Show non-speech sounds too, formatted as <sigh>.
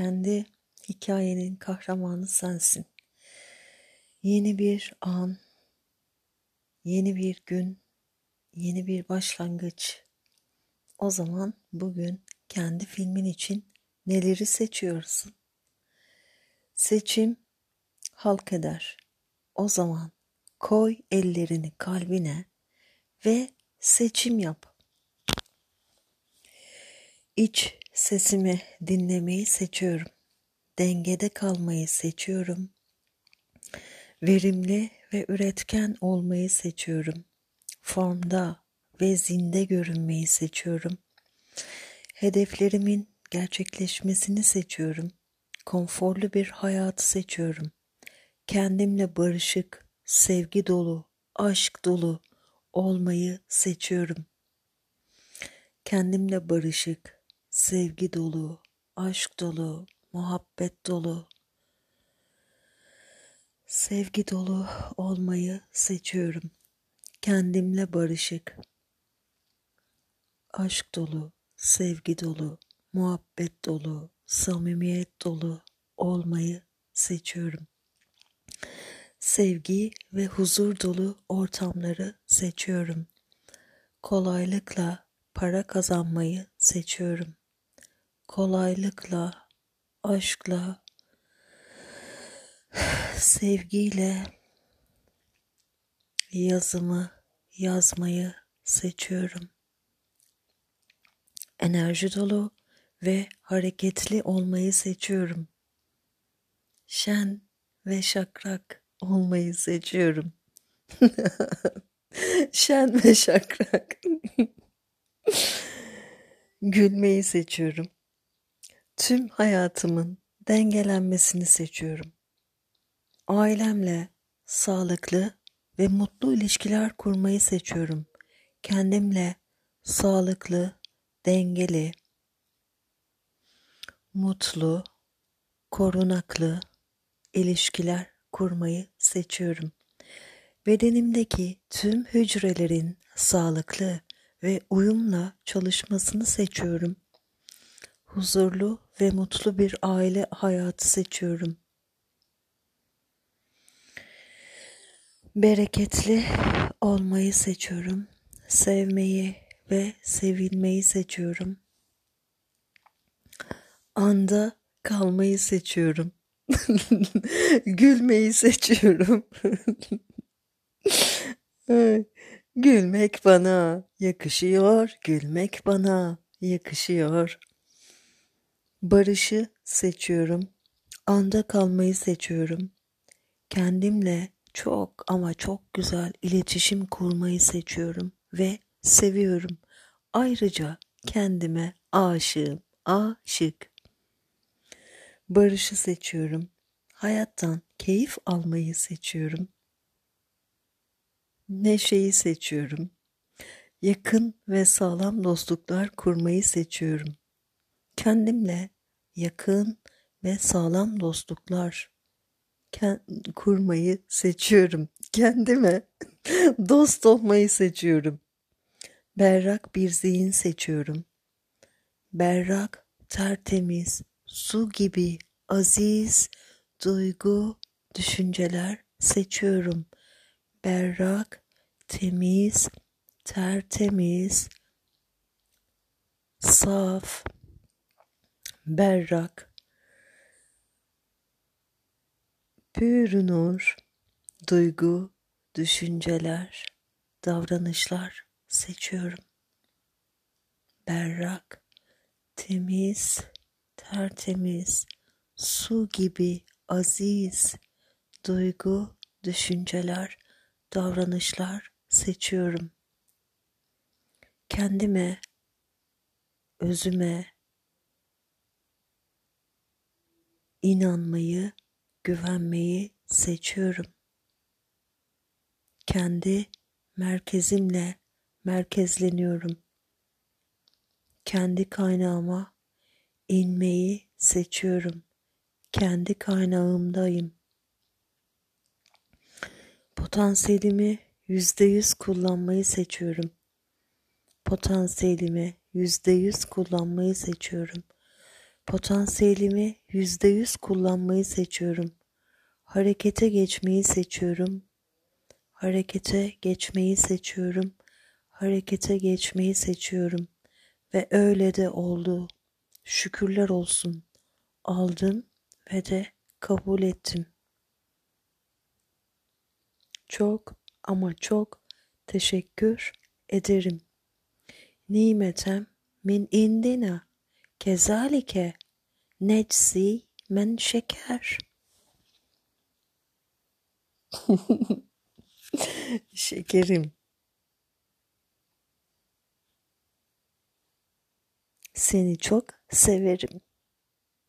kendi hikayenin kahramanı sensin. Yeni bir an, yeni bir gün, yeni bir başlangıç. O zaman bugün kendi filmin için neleri seçiyorsun? Seçim halk eder. O zaman koy ellerini kalbine ve seçim yap. İç sesimi dinlemeyi seçiyorum. Dengede kalmayı seçiyorum. Verimli ve üretken olmayı seçiyorum. Formda ve zinde görünmeyi seçiyorum. Hedeflerimin gerçekleşmesini seçiyorum. Konforlu bir hayatı seçiyorum. Kendimle barışık, sevgi dolu, aşk dolu olmayı seçiyorum. Kendimle barışık, sevgi dolu, aşk dolu, muhabbet dolu, sevgi dolu olmayı seçiyorum. Kendimle barışık, aşk dolu, sevgi dolu, muhabbet dolu, samimiyet dolu olmayı seçiyorum. Sevgi ve huzur dolu ortamları seçiyorum. Kolaylıkla para kazanmayı seçiyorum. Kolaylıkla, aşkla, sevgiyle yazımı yazmayı seçiyorum. Enerji dolu ve hareketli olmayı seçiyorum. Şen ve şakrak olmayı seçiyorum. <laughs> Şen ve şakrak. <laughs> Gülmeyi seçiyorum. Tüm hayatımın dengelenmesini seçiyorum. Ailemle sağlıklı ve mutlu ilişkiler kurmayı seçiyorum. Kendimle sağlıklı, dengeli, mutlu, korunaklı ilişkiler kurmayı seçiyorum. Bedenimdeki tüm hücrelerin sağlıklı ve uyumla çalışmasını seçiyorum. Huzurlu ve mutlu bir aile hayatı seçiyorum. Bereketli olmayı seçiyorum. Sevmeyi ve sevilmeyi seçiyorum. Anda kalmayı seçiyorum. <laughs> Gülmeyi seçiyorum. <laughs> Gülmek bana yakışıyor, gülmek bana yakışıyor. Barışı seçiyorum. Anda kalmayı seçiyorum. Kendimle çok ama çok güzel iletişim kurmayı seçiyorum ve seviyorum. Ayrıca kendime aşığım, aşık. Barışı seçiyorum. Hayattan keyif almayı seçiyorum. Neşeyi seçiyorum. Yakın ve sağlam dostluklar kurmayı seçiyorum. Kendimle yakın ve sağlam dostluklar kurmayı seçiyorum. Kendime <laughs> dost olmayı seçiyorum. Berrak bir zihin seçiyorum. Berrak, tertemiz, su gibi aziz duygu, düşünceler seçiyorum. Berrak, temiz, tertemiz, saf, berrak, pür nur, duygu, düşünceler, davranışlar seçiyorum. Berrak, temiz, tertemiz, su gibi aziz duygu, düşünceler, davranışlar seçiyorum. Kendime, özüme inanmayı, güvenmeyi seçiyorum. Kendi merkezimle merkezleniyorum. Kendi kaynağıma inmeyi seçiyorum. Kendi kaynağımdayım. Potansiyelimi yüzde yüz kullanmayı seçiyorum. Potansiyelimi yüzde yüz kullanmayı seçiyorum. Potansiyelimi yüzde yüz kullanmayı seçiyorum. Harekete geçmeyi seçiyorum. Harekete geçmeyi seçiyorum. Harekete geçmeyi seçiyorum. Ve öyle de oldu. Şükürler olsun. Aldım ve de kabul ettim. Çok ama çok teşekkür ederim. Nimetem min indina kezalike necsi men şeker. <laughs> Şekerim. Seni çok severim.